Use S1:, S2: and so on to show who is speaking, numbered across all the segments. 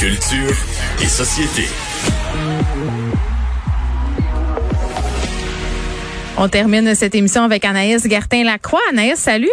S1: Culture et société.
S2: On termine cette émission avec Anaïs Gertin-Lacroix. Anaïs, salut.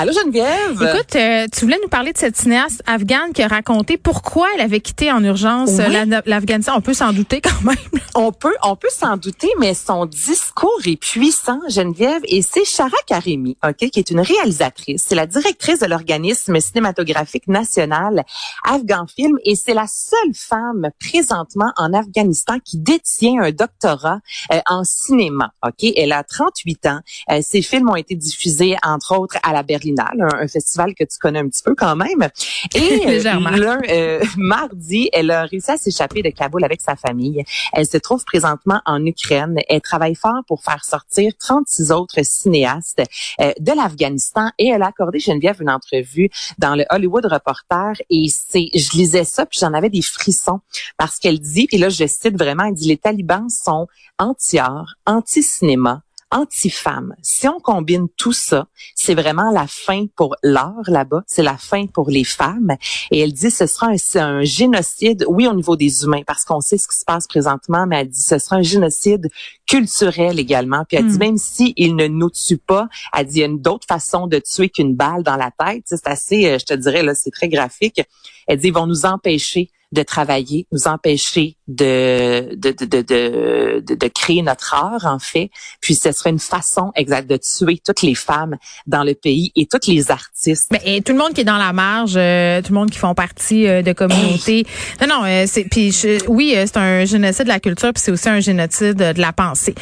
S3: Allô Geneviève?
S2: Écoute, euh, tu voulais nous parler de cette cinéaste afghane qui a raconté pourquoi elle avait quitté en urgence euh,
S3: Oui.
S2: l'Afghanistan. On peut s'en douter quand même.
S3: On peut, on peut s'en douter, mais son discours est puissant, Geneviève, et c'est Shara Karimi, ok, qui est une réalisatrice. C'est la directrice de l'organisme cinématographique national Afghan Film, et c'est la seule femme présentement en Afghanistan qui détient un doctorat euh, en cinéma, ok. Elle a 38 ans. Euh, ses films ont été diffusés, entre autres, à la Berlinale, un, un festival que tu connais un petit peu quand même. Et euh,
S2: Légèrement.
S3: euh, mardi, elle a réussi à s'échapper de Kaboul avec sa famille. Elle se trouve présentement en Ukraine. Elle travaille fort pour faire sortir 36 autres cinéastes euh, de l'Afghanistan et elle a accordé Geneviève une entrevue dans le Hollywood Reporter et c'est, je lisais ça puis j'en avais des frissons parce qu'elle dit, et là je cite vraiment, elle dit les talibans sont anti-art, anti-cinéma, anti-femme. Si on combine tout ça, c'est vraiment la fin pour l'art là-bas, c'est la fin pour les femmes. Et elle dit ce sera un, génocide, oui, au niveau des humains, parce qu'on sait ce qui se passe présentement, mais elle dit ce sera un génocide culturel également. Puis elle dit
S2: Hmm.
S3: même si il ne nous tue pas, elle dit il y a une d'autres façons de tuer qu'une balle dans la tête. C'est assez, euh, je te dirais là, c'est très graphique. Elle dit ils vont nous empêcher de travailler, nous empêcher de de, de, de, de, de- créer notre art, en fait. Puis ce serait une façon exacte de tuer toutes les femmes dans le pays et toutes les artistes.
S2: Mais et tout le monde qui est dans la marge, euh, tout le monde qui font partie euh, de communautés. Non, non, euh, c'est puis je- oui, euh, c'est un génocide de la culture, puis c'est aussi un génocide euh, de la pensée.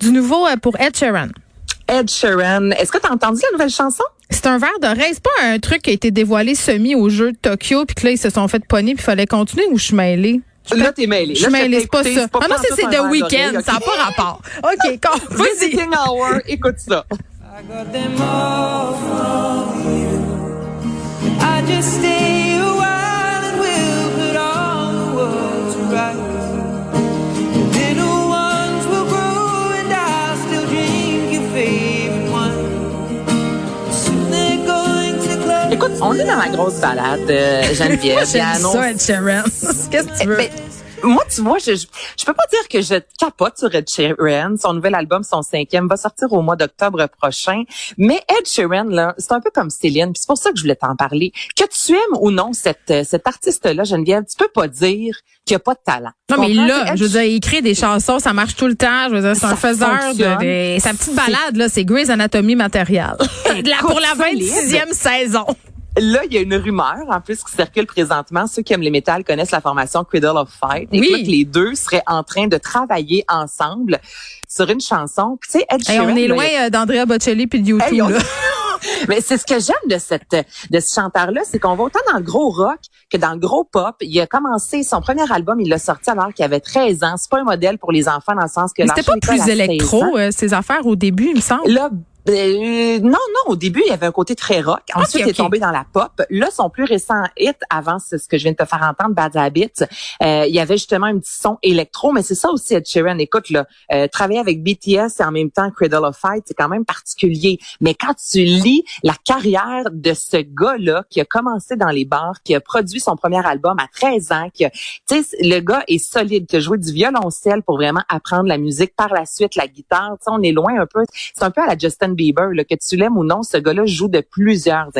S2: Du nouveau euh, pour Ed Sheeran.
S3: Ed Sheeran, est-ce que tu as entendu la nouvelle chanson?
S2: C'est un verre d'oreille. C'est pas un truc qui a été dévoilé semi au jeu de Tokyo, puis que là, ils se sont fait pogner, puis il fallait continuer ou je suis mêlée?
S3: Là, t'es mêlé.
S2: Je suis mêlée, c'est pas ça. Ah non, c'est The Weeknd, ça n'a pas rapport. OK, quand, vas-y.
S3: Visiting Hour, écoute ça.
S4: I got them all from you. I just
S3: est dans la grosse balade, euh, Geneviève.
S2: J'aime
S3: annonce-
S2: ça, Ed Sheeran. Qu'est-ce que tu veux?
S3: Ben, moi, tu vois, je, je je peux pas dire que je capote sur Ed Sheeran. Son nouvel album, son cinquième, va sortir au mois d'octobre prochain. Mais Ed Sheeran, là, c'est un peu comme Céline. puis C'est pour ça que je voulais t'en parler. Que tu aimes ou non cette, euh, cet artiste-là, Geneviève, tu peux pas dire qu'il a pas de talent.
S2: Non, mais là, je veux dire, il écrit des chansons, ça marche tout le temps. Je veux dire, c'est un faiseur de, sa petite balade, là, c'est Grey's Anatomy matériel. La- pour la
S3: solide.
S2: 26e saison.
S3: Là, il y a une rumeur, en plus, qui circule présentement. Ceux qui aiment les métals connaissent la formation Cradle of Fight. Et
S2: Oui.
S3: là, que les deux seraient en train de travailler ensemble sur une chanson. Puis, tu sais, Ed
S2: Et
S3: Sheeran,
S2: on est
S3: là,
S2: loin euh, d'Andrea Bocelli puis de YouTube,
S3: Hey, on-
S2: là.
S3: Mais c'est ce que j'aime de cette de ce chanteur-là, c'est qu'on va autant dans le gros rock que dans le gros pop. Il a commencé son premier album, il l'a sorti alors qu'il avait 13 ans. C'est pas un modèle pour les enfants dans le sens que
S2: c'était pas plus
S3: à 16 ans.
S2: électro, euh, ces affaires, au début, il me semble.
S3: Là, euh, non, non, au début, il y avait un côté très rock. Ensuite, il est tombé dans la pop. Là, son plus récent hit, avant ce que je viens de te faire entendre, Bad Habits, euh, il y avait justement un petit son électro, mais c'est ça aussi Ed Sheeran. Écoute, là, euh, travailler avec BTS et en même temps Cradle of Fight, c'est quand même particulier. Mais quand tu lis la carrière de ce gars-là, qui a commencé dans les bars, qui a produit son premier album à 13 ans, qui a, tu sais, le gars est solide, qui a joué du violoncelle pour vraiment apprendre la musique, par la suite la guitare. Tu sais, on est loin un peu. C'est un peu à la Justin Bieber, là, que tu l'aimes ou non, ce gars-là joue de plusieurs